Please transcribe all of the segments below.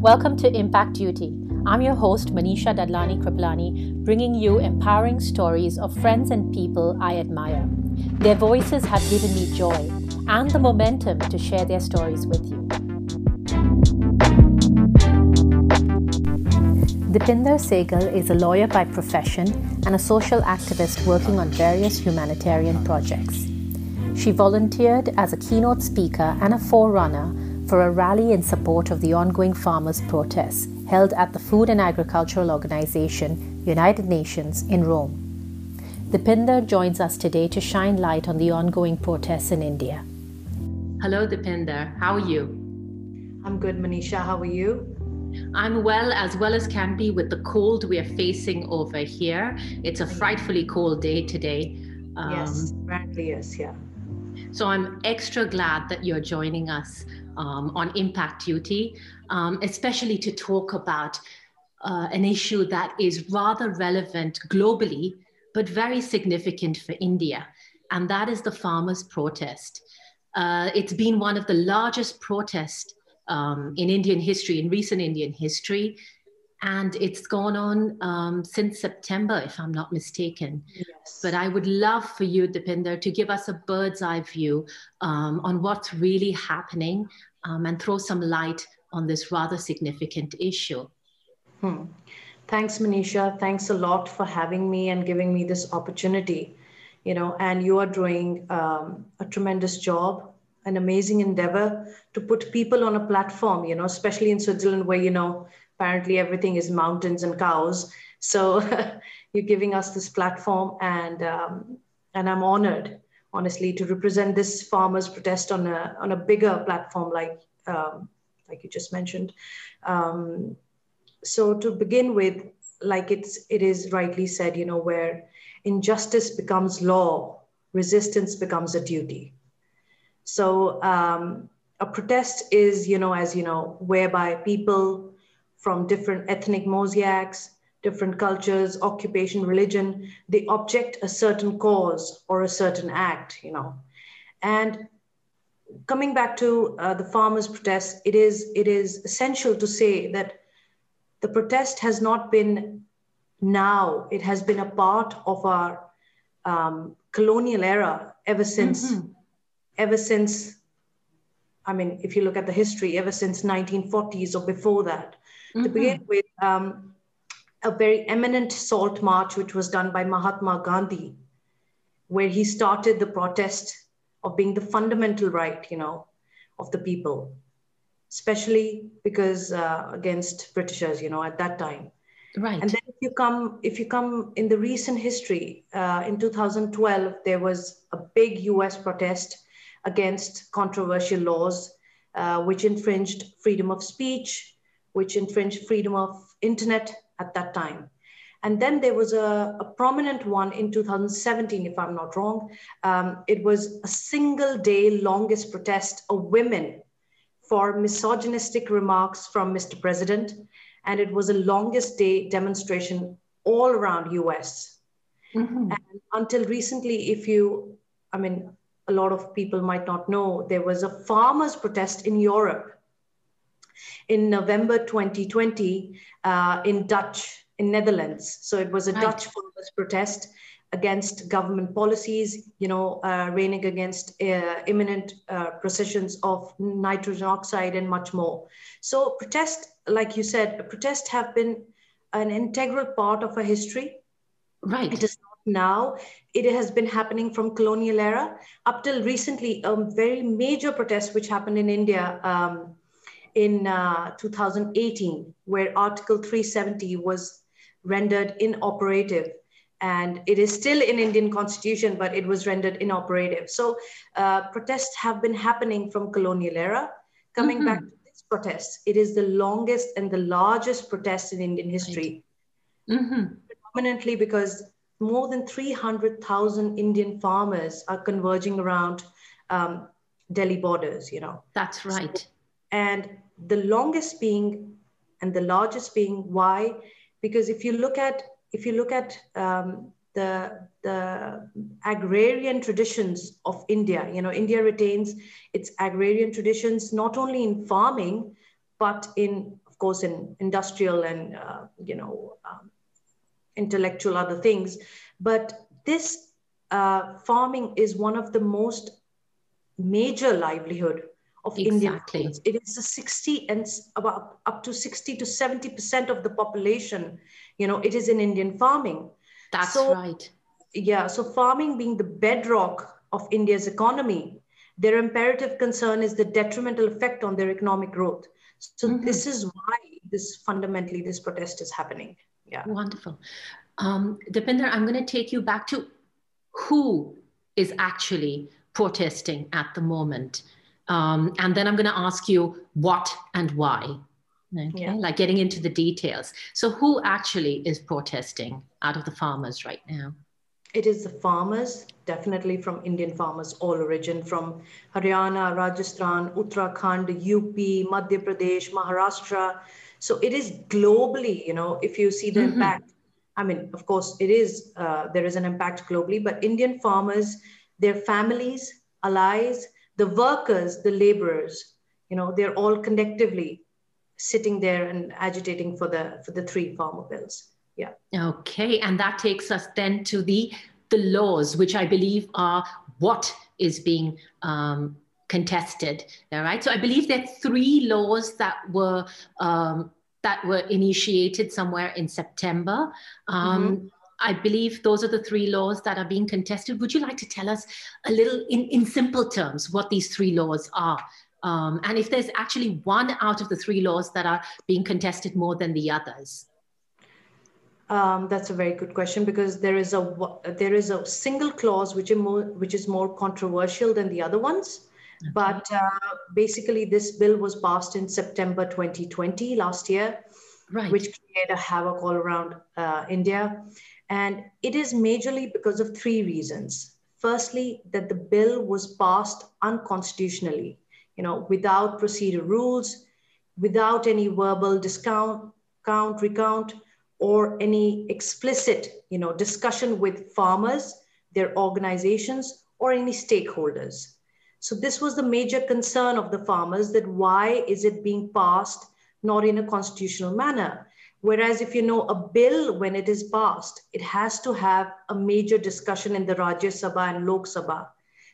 Welcome to Impact Duty. I'm your host, Manisha Dadlani Kriplani, bringing you empowering stories of friends and people I admire. Their voices have given me joy and the momentum to share their stories with you. Dipinder Segal is a lawyer by profession and a social activist working on various humanitarian projects. She volunteered as a keynote speaker and a forerunner for a rally in support of the ongoing farmers' protests held at the Food and Agricultural Organization, United Nations, in Rome. Dipinder joins us today to shine light on the ongoing protests in India. Hello, Dipinder. How are you? I'm good, Manisha. How are you? I'm well, as well as can be, with the cold we are facing over here. It's a frightfully cold day today. Um, yes, apparently, yes, yeah. So I'm extra glad that you're joining us um, on impact duty, um, especially to talk about uh, an issue that is rather relevant globally, but very significant for India, and that is the farmers' protest. Uh, it's been one of the largest protests um, in Indian history, in recent Indian history, and it's gone on um, since September, if I'm not mistaken. Yes. But I would love for you, Dipinder, to give us a bird's eye view um, on what's really happening um, and throw some light on this rather significant issue. Hmm. Thanks, Manisha. Thanks a lot for having me and giving me this opportunity. You know, and you are doing um, a tremendous job, an amazing endeavor to put people on a platform. You know, especially in Switzerland, where you know apparently everything is mountains and cows. So you're giving us this platform, and um, and I'm honored honestly, to represent this farmers' protest on a on a bigger platform like um, like you just mentioned. Um, so to begin with, like it's it is rightly said, you know, where injustice becomes law, resistance becomes a duty. So um, a protest is, you know, as you know, whereby people from different ethnic mosaics, different cultures, occupation, religion, they object a certain cause or a certain act, you know. And coming back to uh, the farmers' protest, it is it is essential to say that the protest has not been now; it has been a part of our um, colonial era ever since, mm-hmm. ever since. I mean, if you look at the history, ever since 1940s or before that. Mm-hmm. To begin with, um, a very eminent salt march, which was done by Mahatma Gandhi, where he started the protest of being the fundamental right, you know, of the people, especially because uh, against Britishers, you know, at that time. Right. And then if you come, if you come in the recent history, uh, in 2012, there was a big U.S. protest against controversial laws, uh, which infringed freedom of speech, which infringed freedom of internet at that time. And then there was a, a prominent one in 2017, if I'm not wrong. Um, it was a single day longest protest of women for misogynistic remarks from Mr. President. And it was a longest day demonstration all around US. Mm-hmm. And until recently, if you, I mean, a lot of people might not know, there was a farmers' protest in Europe in November 2020 uh, in Dutch, in Netherlands. So it was a right. Dutch farmers protest against government policies, you know, uh, raining against uh, imminent uh, processions of nitrogen oxide and much more. So protest, like you said, protests have been an integral part of our history. Right. It is not now. It has been happening from colonial era up till recently. A very major protest which happened in India um, in uh, 2018, where Article 370 was rendered inoperative. And it is still in Indian constitution, but it was rendered inoperative. So uh, protests have been happening from colonial era. Coming mm-hmm. back to this protest, it is the longest and the largest protest in Indian history. Right. Mm-hmm. Predominantly because more than 300,000 Indian farmers are converging around um, Delhi borders, you know. That's right. So, and the longest being and the largest being why because if you look at if you look at um, the the agrarian traditions of india you know india retains its agrarian traditions not only in farming but in of course, in industrial and, uh, you know, um, intellectual other things. But this uh, farming is one of the most major livelihood of exactly. Indian It is a 60 and about up to 60 to 70% of the population, you know, it is in Indian farming. That's so, right. Yeah. So farming being the bedrock of India's economy, their imperative concern is the detrimental effect on their economic growth. So mm-hmm. this is why this fundamentally this protest is happening. Yeah. Wonderful. Um, Dipinder, I'm going to take you back to who is actually protesting at the moment. Um, and then I'm going to ask you what and why. Okay, yeah. like getting into the details. So, who actually is protesting out of the farmers right now? It is the farmers, definitely from Indian farmers, all origin from Haryana, Rajasthan, Uttarakhand, UP, Madhya Pradesh, Maharashtra. So it is globally, you know, if you see the mm-hmm. impact. I mean, of course, it is, uh, there is an impact globally, but Indian farmers, their families, allies, the workers, the laborers, you know, they're all collectively sitting there and agitating for the for the three farmer bills. Yeah. Okay, and that takes us then to the the laws, which I believe are what is being um, contested. All right. So I believe there are three laws that were um, that were initiated somewhere in September. Um, mm-hmm. I believe those are the three laws that are being contested. Would you like to tell us a little, in, in simple terms, what these three laws are? Um, and if there's actually one out of the three laws that are being contested more than the others? Um, that's a very good question because there is a there is a single clause which is more which is more controversial than the other ones. Okay. But uh, basically, this bill was passed in September 2020 last year, right. which create a havoc all around uh, India. And it is majorly because of three reasons. Firstly, that the bill was passed unconstitutionally, you know, without procedure rules, without any verbal discount, count, recount, or any explicit, you know, discussion with farmers, their organizations, or any stakeholders. So this was the major concern of the farmers that why is it being passed not in a constitutional manner? Whereas if you know a bill, when it is passed, it has to have a major discussion in the Rajya Sabha and Lok Sabha.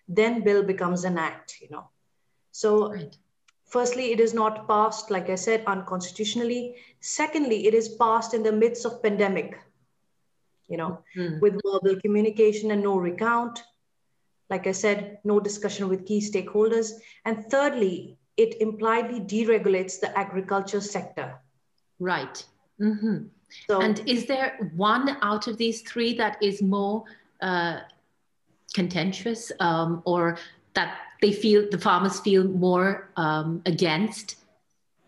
Then bill becomes an act, you know. So right. firstly, it is not passed, like I said, unconstitutionally. Secondly, it is passed in the midst of pandemic, you know, mm-hmm. with verbal communication and no recount. Like I said, no discussion with key stakeholders. And thirdly, it impliedly deregulates the agriculture sector. Right. Mm-hmm. So, and is there one out of these three that is more uh, contentious um, or that they feel the farmers feel more um, against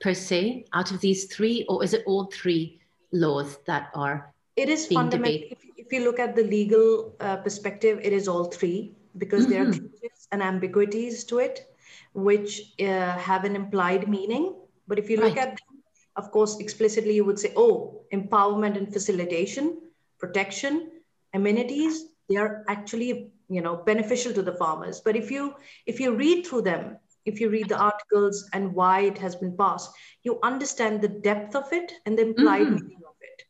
per se out of these three or is it all three laws that are it is fundamental if, if, you look at the legal uh, perspective it is all three because mm-hmm. there are changes and ambiguities to it which uh, have an implied meaning but if you look right. at of course, explicitly you would say, oh, empowerment and facilitation, protection, amenities, they are actually, you know, beneficial to the farmers. But if you if you read through them, if you read the articles and why it has been passed, you understand the depth of it and the implied mm-hmm. meaning of it.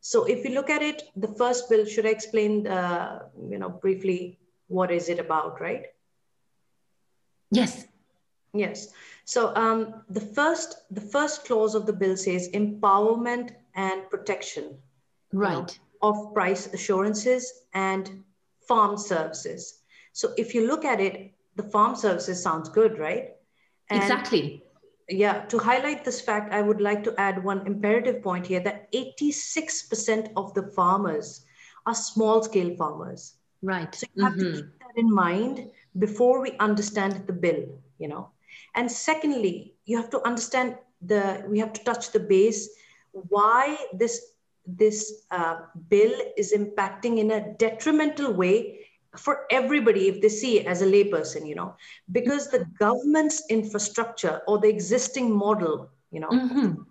So if you look at it, the first bill, should I explain, uh, you know, briefly what is it about, right? Yes. Yes. So um, the first the first clause of the bill says empowerment and protection, right, you know, of price assurances and farm services. So if you look at it, the farm services sounds good, right? And exactly. Yeah. To highlight this fact, I would like to add one imperative point here that 86% of the farmers are small scale farmers. Right. So you have mm-hmm. to keep that in mind before we understand the bill. You know and secondly, you have to understand the, we have to touch the base, why this, this uh, bill is impacting in a detrimental way for everybody if they see it as a layperson, you know, because the government's infrastructure or the existing model, you know, mm-hmm.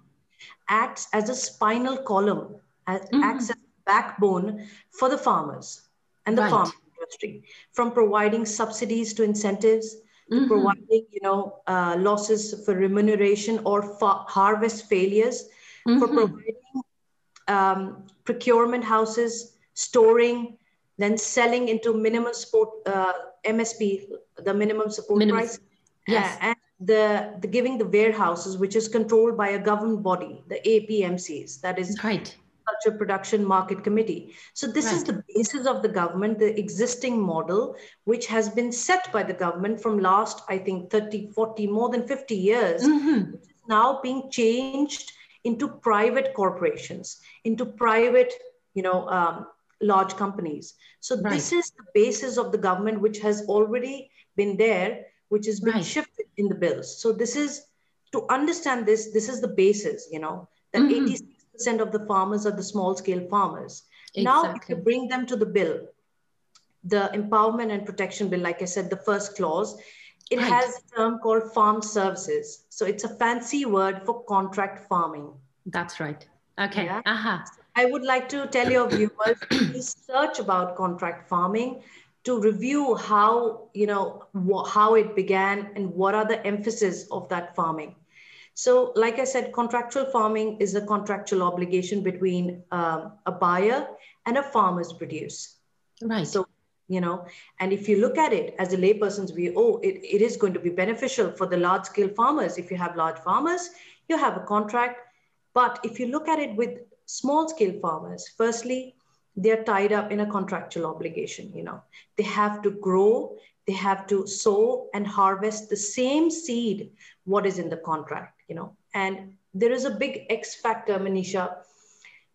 acts as a spinal column, mm-hmm. acts as a backbone for the farmers and the right. farm industry, from providing subsidies to incentives mm-hmm. providing, you know, uh, losses for remuneration or fa- harvest failures, mm-hmm. for providing um, procurement houses, storing, then selling into minimum support uh, MSP, the minimum support minimum. price. Yes. and the, the giving the warehouses, which is controlled by a government body, the APMCs, that is right. Agriculture Production Market Committee. So this right. is the basis of the government, the existing model, which has been set by the government from last, I think, 30, 40, more than 50 years, mm-hmm. which is now being changed into private corporations, into private, you know, um, large companies. So right. this is the basis of the government, which has already been there, which has been right. shifted in the bills. So this is to understand this. This is the basis, you know, that mm-hmm. 86% of the farmers are the small scale farmers. Exactly. Now, if you bring them to the bill, the empowerment and protection bill, like I said, the first clause, it right. has a term called farm services. So it's a fancy word for contract farming. That's right. Okay. Yeah? Uh-huh. I would like to tell your viewers research about contract farming to review how you know how it began and what are the emphasis of that farming. So, like I said, contractual farming is a contractual obligation between um, a buyer and a farmer's produce. Right. So you know and if you look at it as a layperson's view oh it, it is going to be beneficial for the large scale farmers if you have large farmers you have a contract but if you look at it with small scale farmers firstly they're tied up in a contractual obligation you know they have to grow they have to sow and harvest the same seed what is in the contract you know and there is a big x factor manisha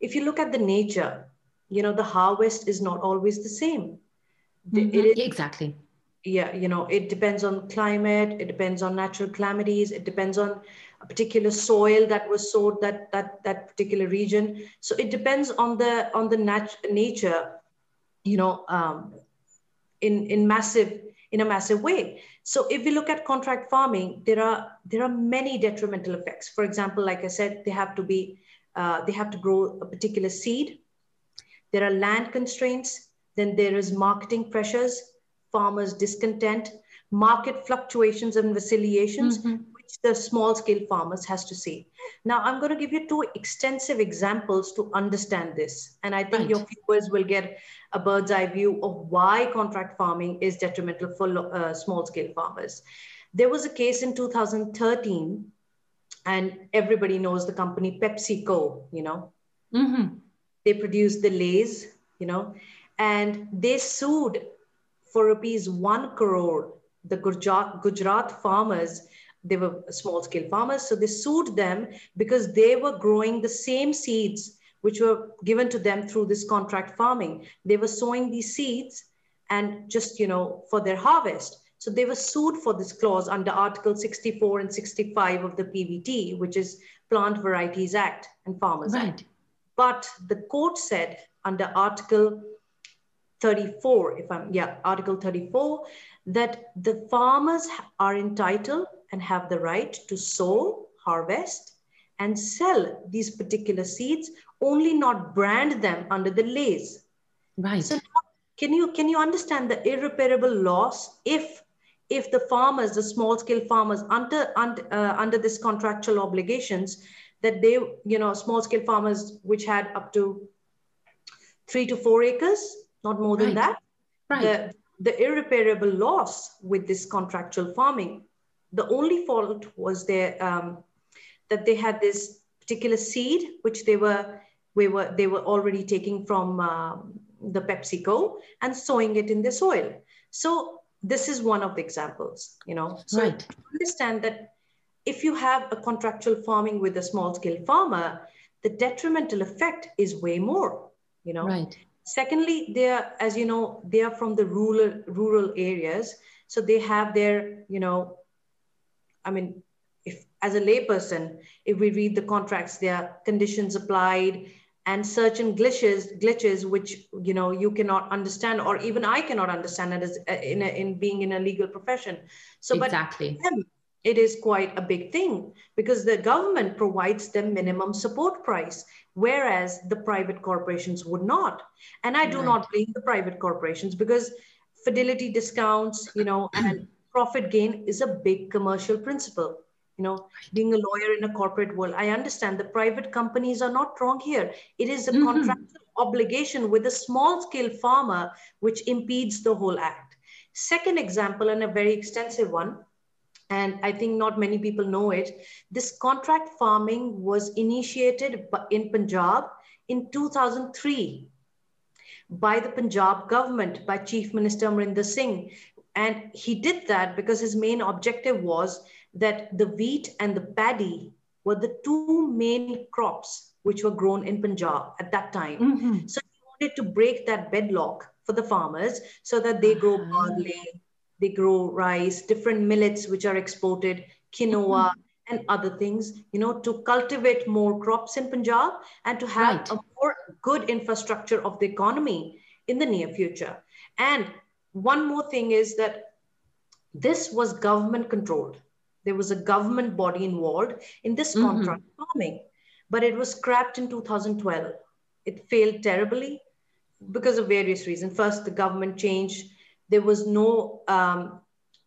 if you look at the nature you know the harvest is not always the same Mm-hmm. exactly. Yeah, you know, it depends on climate, it depends on natural calamities, it depends on a particular soil that was sowed that that that particular region. So it depends on the on the nat- nature, you know, um, in in massive in a massive way. So if we look at contract farming, there are there are many detrimental effects. For example, like I said, they have to be uh, they have to grow a particular seed. There are land constraints then there is marketing pressures, farmers' discontent, market fluctuations and vacillations, mm-hmm. Which the small scale farmers has to say. Now, I'm going to give you two extensive examples to understand this. And I think right. your viewers will get a bird's eye view of why contract farming is detrimental for uh, small scale farmers. There was a case in 2013, and everybody knows the company PepsiCo, you know. Mm-hmm. They produce the Lays, you know, and they sued for rupees 1 crore the Gujarat, Gujarat farmers. They were small scale farmers. So they sued them because they were growing the same seeds which were given to them through this contract farming. They were sowing these seeds and just, you know, for their harvest. So they were sued for this clause under Article 64 and 65 of the PVT, which is Plant Varieties Act and Farmers right. Act. But the court said under Article 34, if I'm, yeah, Article 34, that the farmers are entitled and have the right to sow, harvest, and sell these particular seeds, only not brand them under the lays. Right. So can you can you understand the irreparable loss if if the farmers, the small scale farmers under under, uh, under this contractual obligations, that they you know small scale farmers which had up to three to four acres not more than that. Right. The, the irreparable loss with this contractual farming, the only fault was their um, that they had this particular seed which they were we were they were already taking from um, the PepsiCo and sowing it in the soil. So this is one of the examples, you know. So right. understand that if you have a contractual farming with a small scale farmer, the detrimental effect is way more, you know. Right. Secondly, they are, as you know, they are from the rural rural areas, so they have their, you know, I mean, if as a layperson, if we read the contracts, there are conditions applied and certain glitches glitches which you know you cannot understand or even i cannot understand it as uh, in, a, in being in a legal profession so exactly. but it is quite a big thing because the government provides them minimum support price whereas the private corporations would not and i do right. not blame the private corporations because fidelity discounts you know and profit gain is a big commercial principle. You know, being a lawyer in a corporate world, I understand the private companies are not wrong here. It is a mm-hmm. contractual obligation with a small scale farmer which impedes the whole act. Second example, and a very extensive one, and I think not many people know it. This contract farming was initiated in Punjab in 2003 by the Punjab government, by Chief Minister Amarinder Singh. And he did that because his main objective was that the wheat and the paddy were the two main crops which were grown in Punjab at that time. Mm-hmm. So he wanted to break that bedlock for the farmers so that they grow ah. barley, they grow rice, different millets which are exported, quinoa, mm-hmm. and other things, you know, to cultivate more crops in Punjab and to have right. a more good infrastructure of the economy in the near future. And one more thing is that this was government controlled. There was a government body involved in this mm-hmm. contract farming, but it was scrapped in 2012. It failed terribly because of various reasons. First, the government changed. There was no um,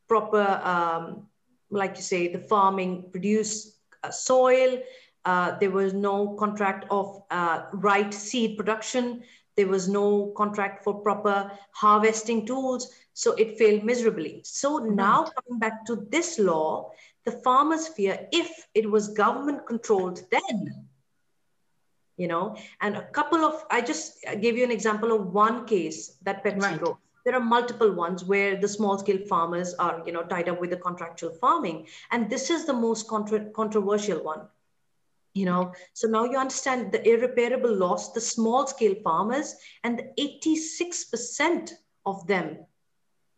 proper, um, like you say, the farming produce uh, soil. Uh, there was no contract of uh, right seed production. There was no contract for proper harvesting tools. So it failed miserably. So now coming back to this law, the farmers fear if it was government controlled then, you know, and a couple of, I just gave you an example of one case that PepsiCo, right. there are multiple ones where the small scale farmers are, you know, tied up with the contractual farming. And this is the most contra- controversial one you know. So now you understand the irreparable loss the small scale farmers and the 86% of them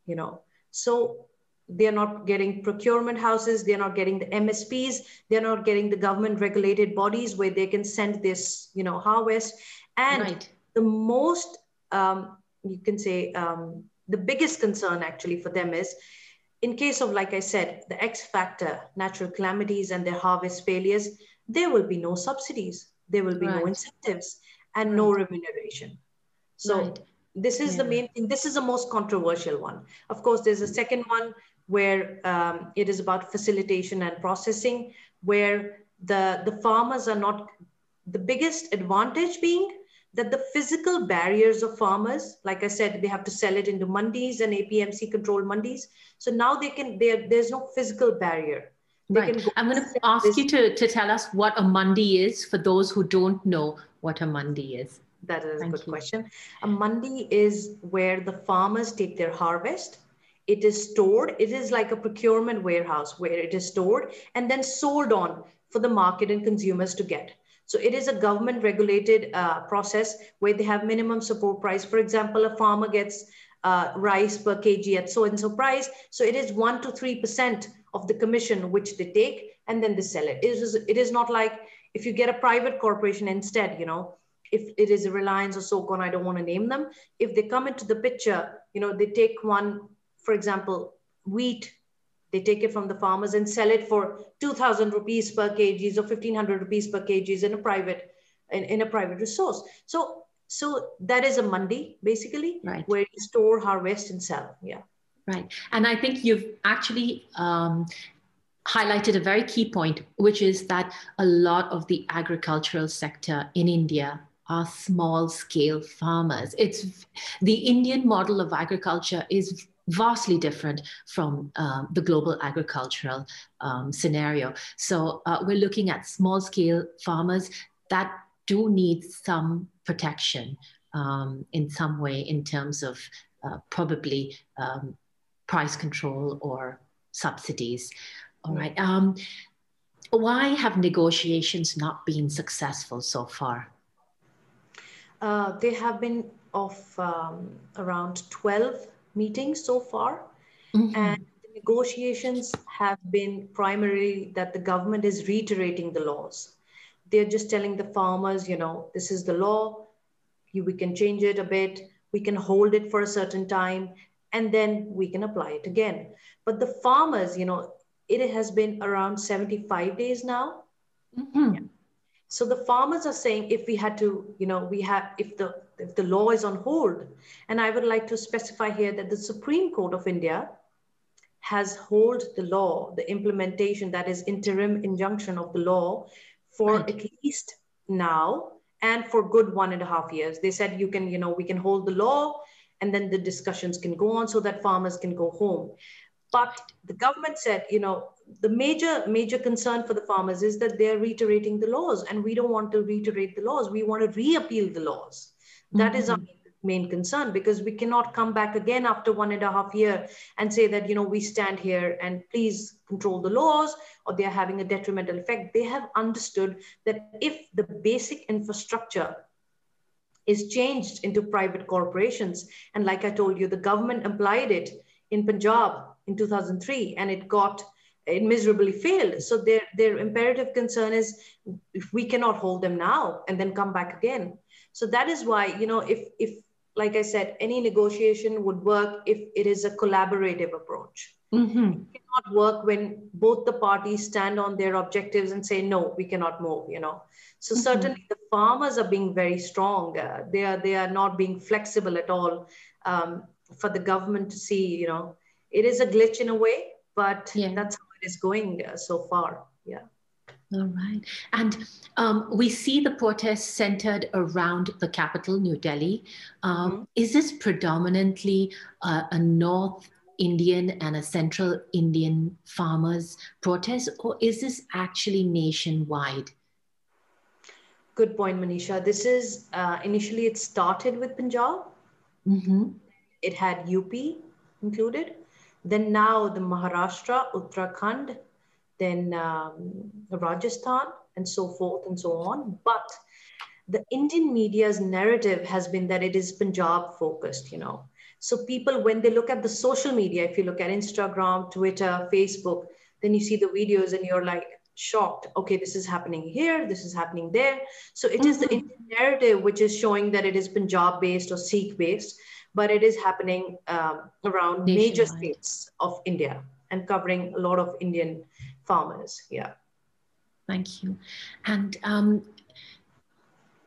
you know. So they're not getting procurement houses they're not getting the msps they're not getting the government regulated bodies where they can send this you know harvest. And right. the most um, you can say um, the biggest concern actually for them is in case of like i said the x factor natural calamities and their harvest failures there will be no subsidies, there will be right. no incentives, and right. no remuneration. So right. this is yeah. the main thing. This is the most controversial one. Of course, there's a second one where um, it is about facilitation and processing, where the, the farmers are not, the biggest advantage being that the physical barriers of farmers, like I said, they have to sell it into mandis and APMC controlled mandis. So now they can, there there's no physical barrier. Right. I'm going to ask this. you to, to tell us what a mandi is for those who don't know what a mandi is. That is Thank a good you. question. A mandi is where the farmers take their harvest. It is stored. It is like a procurement warehouse where it is stored and then sold on for the market and consumers to get. So it is a government regulated uh, process where they have minimum support price. For example, a farmer gets uh, rice per kg at so and so price. So it is one to 3% of the commission which they take and then they sell it. It is, it is not like if you get a private corporation instead, you know, if it is a Reliance or SOCON, I don't want to name them. If they come into the picture, you know, they take one, for example, wheat, they take it from the farmers and sell it for 2000 rupees per kg or 1500 rupees per kg in a private, in, in a private resource. So, so that is a mandi basically, right. where you store, harvest and sell. Yeah. Right. And I think you've actually um, highlighted a very key point, which is that a lot of the agricultural sector in India are small scale farmers. It's the Indian model of agriculture is vastly different from um, the global agricultural um, scenario. So uh, we're looking at small scale farmers that do need some protection um, in some way in terms of uh, probably um, price control or subsidies. All right. Um, why have negotiations not been successful so far? Uh, they have been of um, around 12 meetings so far. Mm-hmm. And the negotiations have been primarily that the government is reiterating the laws. They're just telling the farmers, you know, this is the law, you, we can change it a bit, we can hold it for a certain time, and then we can apply it again. But the farmers, you know, it has been around 75 days now. Mm-hmm. Yeah. So the farmers are saying if we had to, you know, we have if the if the law is on hold, and I would like to specify here that the Supreme Court of India has hold the law, the implementation, that is interim injunction of the law for right. at least now and for good one and a half years. They said you can, you know, we can hold the law and then the discussions can go on so that farmers can go home. But the government said, you know, the major major concern for the farmers is that they're reiterating the laws, and we don't want to reiterate the laws. We want to reappeal the laws. That mm-hmm. is our main concern because we cannot come back again after one and a half year and say that you know we stand here and please control the laws or they're having a detrimental effect. They have understood that if the basic infrastructure is changed into private corporations and like i told you the government applied it in punjab in 2003 and it got it miserably failed. So their their imperative concern is if we cannot hold them now and then come back again. So that is why you know if if like I said, any negotiation would work if it is a collaborative approach. Mm-hmm. It cannot work when both the parties stand on their objectives and say, no, we cannot move, you know. So mm-hmm. certainly the farmers are being very strong. Uh, they are they are not being flexible at all um, for the government to see, you know, it is a glitch in a way, but yeah. that's how it is going uh, so far. Yeah. All right. And um, we see the protests centered around the capital, New Delhi. Um, mm-hmm. Is this predominantly uh, a North Indian and a Central Indian farmers' protest, or is this actually nationwide? Good point, Manisha. This is uh, initially it started with Punjab. Mm-hmm. It had UP included. Then now the Maharashtra, Uttarakhand, then um, Rajasthan, and so forth and so on. But the Indian media's narrative has been that it is Punjab focused, you know. So people, when they look at the social media, if you look at Instagram, Twitter, Facebook, then you see the videos and you're like shocked. Okay, this is happening here, this is happening there. So it mm-hmm. is the mm-hmm. Indian narrative which is showing that it is Punjab based or Sikh based, but it is happening um, around Nationwide. major states of India and covering a lot of Indian farmers. Yeah. Thank you. And um,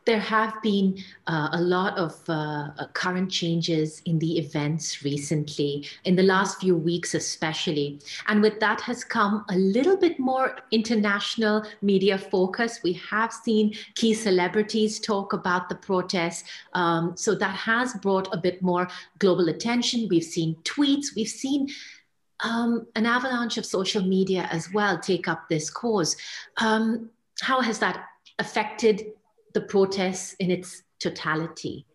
there have been uh, a lot of uh, uh, current changes in the events recently, in the last few weeks especially. And with that has come a little bit more international media focus. We have seen key celebrities talk about the protests. Um, so that has brought a bit more global attention. We've seen tweets, we've seen um, an avalanche of social media as well take up this cause. Um, how has that affected the protests in its totality?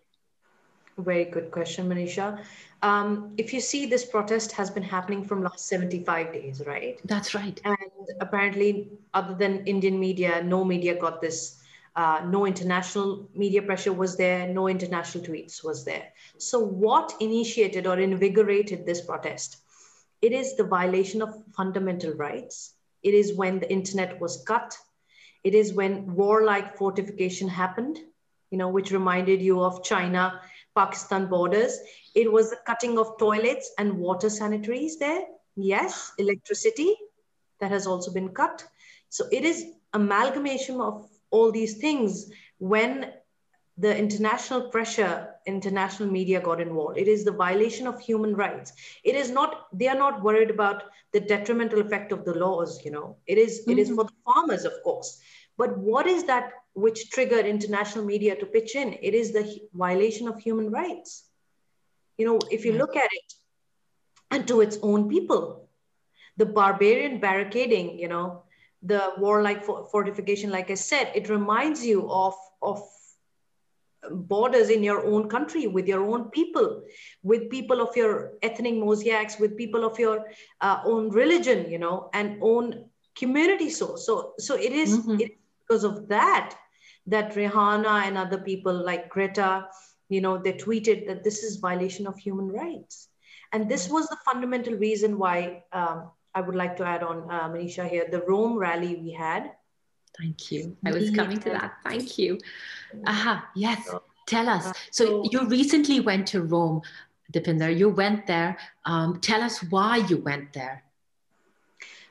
Very good question, Manisha. Um, if you see, this protest has been happening from last 75 days, right? That's right. And apparently, other than Indian media, no media got this. Uh, no international media pressure was there. No international tweets was there. So, what initiated or invigorated this protest? It is the violation of fundamental rights. It is when the internet was cut. It is when warlike fortification happened, you know, which reminded you of China, Pakistan borders. It was the cutting of toilets and water sanitaries there. Yes, electricity that has also been cut. So it is amalgamation of all these things when the international pressure international media got involved. It is the violation of human rights. It is not they are not worried about the detrimental effect of the laws you know. It is, mm-hmm. it is mm-hmm. for the farmers of course. But what is that which triggered international media to pitch in? It is the violation of human rights. You know if you look at it and to its own people. The barbarian barricading you know the warlike fortification like i said it reminds you of of borders in your own country with your own people with people of your ethnic mosaics with people of your uh, own religion you know and own community so so so it is, mm-hmm. it is because of that that rihanna and other people like greta you know they tweeted that this is violation of human rights. And this was the fundamental reason why um, i would like to add on uh, manisha here the rome rally we had Thank you. I was coming to that. Thank you. Aha, yes. Tell us. So you recently went to Rome, Dipinder. You went there. Um, tell us why you went there.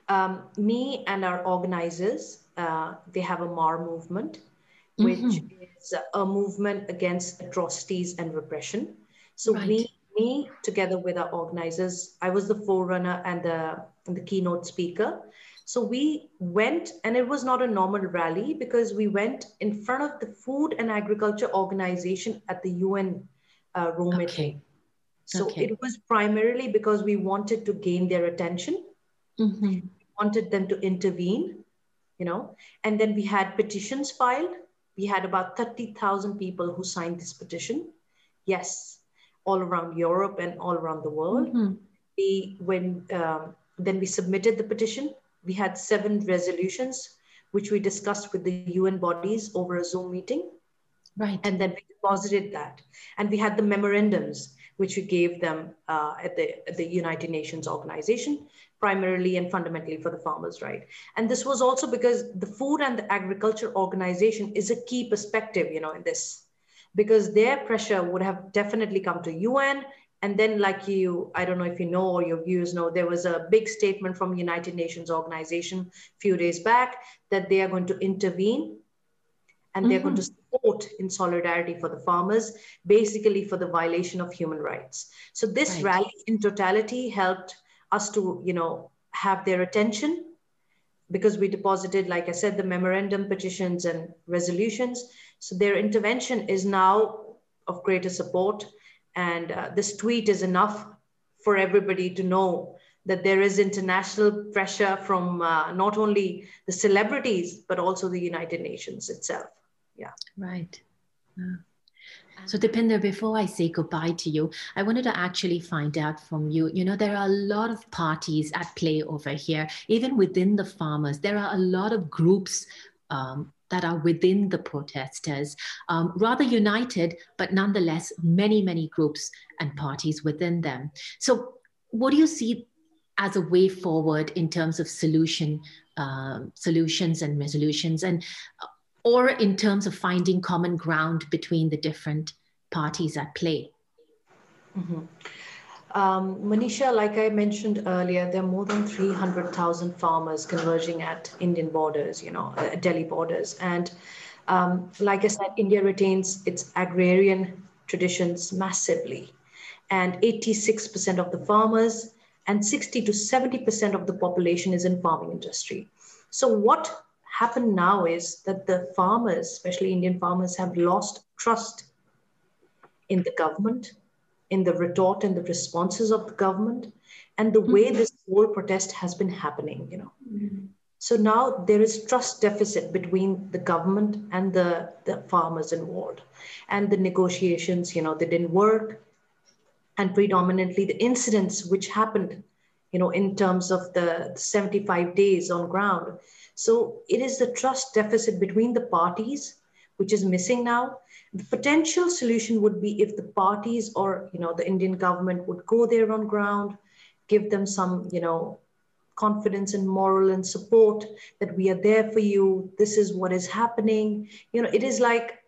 Um, me and our organizers, uh, they have a MAR movement, which mm-hmm. is a movement against atrocities and repression. So right. we me together with our organizers, I was the forerunner and the, and the keynote speaker. So we went, and it was not a normal rally because we went in front of the Food and Agriculture Organization at the UN uh, Rome okay. meeting. So okay. it was primarily because we wanted to gain their attention. Mm-hmm. We wanted them to intervene, you know, and then we had petitions filed. We had about 30,000 people who signed this petition. Yes, all around Europe and all around the world. Mm-hmm. We, when, um, then we submitted the petition. We had seven resolutions, which we discussed with the UN bodies over a Zoom meeting. Right. And then we deposited that. And we had the memorandums, which we gave them uh, at, the, at the United Nations organization, primarily and fundamentally for the farmers, right? And this was also because the Food and the Agriculture Organization is a key perspective, you know, in this, because their pressure would have definitely come to UN. And then, like you, I don't know if you know or your viewers know, there was a big statement from United Nations organization a few days back that they are going to intervene and they're mm-hmm. going to support in solidarity for the farmers, basically for the violation of human rights. So this right. rally in totality helped us to, you know, have their attention because we deposited, like I said, the memorandum, petitions, and resolutions. So their intervention is now of greater support. And uh, this tweet is enough for everybody to know that there is international pressure from uh, not only the celebrities, but also the United Nations itself yeah right yeah. So, Dipinder, before I say goodbye to you, I wanted to actually find out from you. You know, there are a lot of parties at play over here, even within the farmers. There are a lot of groups um, that are within the protesters, um, rather united, but nonetheless, many, many groups and parties within them. So, what do you see as a way forward in terms of solution, um, solutions and resolutions? And or in terms of finding common ground between the different parties at play? Mm-hmm. Um, Manisha, like I mentioned earlier, there are more than 300,000 farmers converging at Indian borders, you know, uh, Delhi borders. And um, like I said, India retains its agrarian traditions massively. And 86% of the farmers and 60 to 70% of the population is in farming industry. So what happened now is that the farmers, especially Indian farmers, have lost trust in the government, in the retort and the responses of the government, and the way mm-hmm. this whole protest has been happening, you know. Mm-hmm. So now there is trust deficit between the government and the, the farmers involved. And the negotiations, you know, they didn't work. And predominantly the incidents which happened, you know, in terms of the 75 days on ground, so it is the trust deficit between the parties which is missing now. The potential solution would be if the parties or you know the Indian government would go there on ground, give them some you know confidence and moral and support that we are there for you. This is what is happening. You know, it is like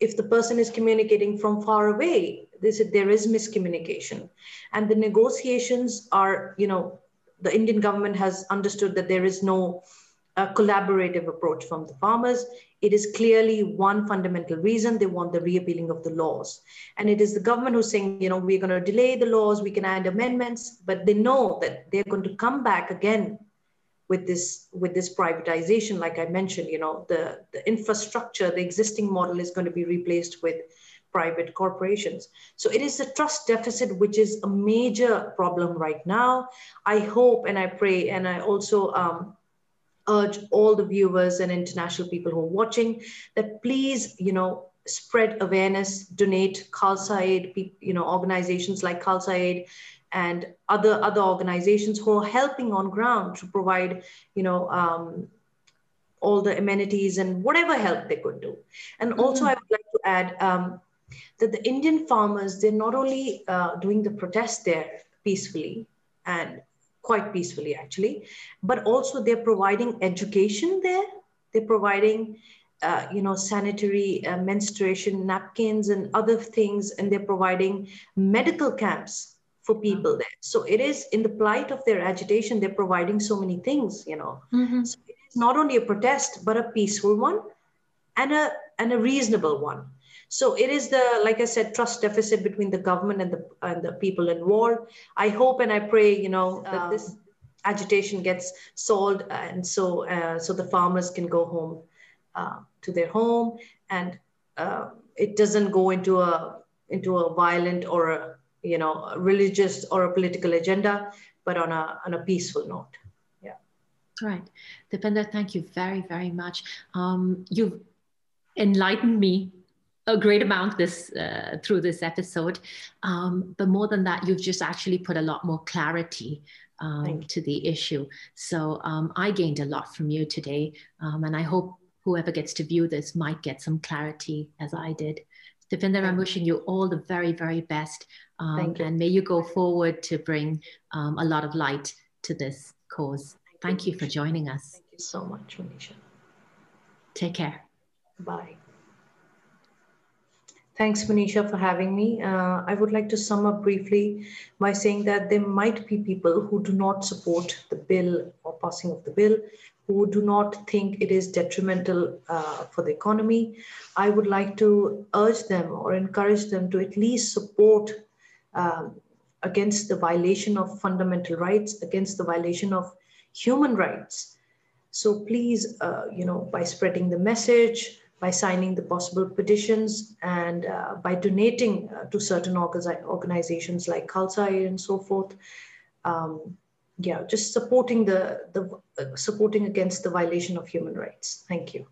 if the person is communicating from far away, this there is miscommunication, and the negotiations are you know the Indian government has understood that there is no a collaborative approach from the farmers. It is clearly one fundamental reason they want the reappealing of the laws. And it is the government who's saying, you know, we're going to delay the laws, we can add amendments, but they know that they're going to come back again with this with this privatization like i mentioned you know the, the infrastructure the existing model is going to be replaced with private corporations so it is the trust deficit which is a major problem right now i hope and i pray and i also um, urge all the viewers and international people who are watching that please, you know, spread awareness, donate Khalsa Aid, you know, organizations like Khalsa Aid and other other organizations who are helping on ground to provide, you know, um, all the amenities and whatever help they could do. And also, mm-hmm. I would like to add um, that the Indian farmers, they're not only uh, doing the protest there peacefully and quite peacefully actually. But also they're providing education there. They're providing uh, you know sanitary uh, menstruation napkins and other things. And they're providing medical camps for people there. So it is in the plight of their agitation they're providing so many things you know. Mm-hmm. so it is not only a protest but a peaceful one and a and a reasonable one So it is the, like I said, trust deficit between the government and the and the people involved. I hope and I pray, you know, that um, this agitation gets solved, and so uh, so the farmers can go home uh, to their home, and uh, it doesn't go into a into a violent or a you know a religious or a political agenda, but on a on a peaceful note. Yeah. Right, Dipinder, thank you very very much. Um, you've enlightened me a great amount this uh, through this episode. Um, but more than that, you've just actually put a lot more clarity um, to the issue. So um, I gained a lot from you today, um, and I hope whoever gets to view this might get some clarity as I did. Dipinder, I'm wishing you all the very, very best. Um, and may you go forward to bring um, a lot of light to this cause. Thank, Thank you, you for joining us. Thank you so much, Manisha. Take care. Bye. Thanks, Manisha, for having me. Uh, I would like to sum up briefly by saying that there might be people who do not support the bill or passing of the bill, who do not think it is detrimental uh, for the economy. I would like to urge them or encourage them to at least support um, against the violation of fundamental rights, against the violation of human rights. So please, uh, you know, by spreading the message, by signing the possible petitions and uh, by donating uh, to certain organizations like Khalsa and so forth. Um, yeah, just supporting the, the uh, supporting against the violation of human rights. Thank you.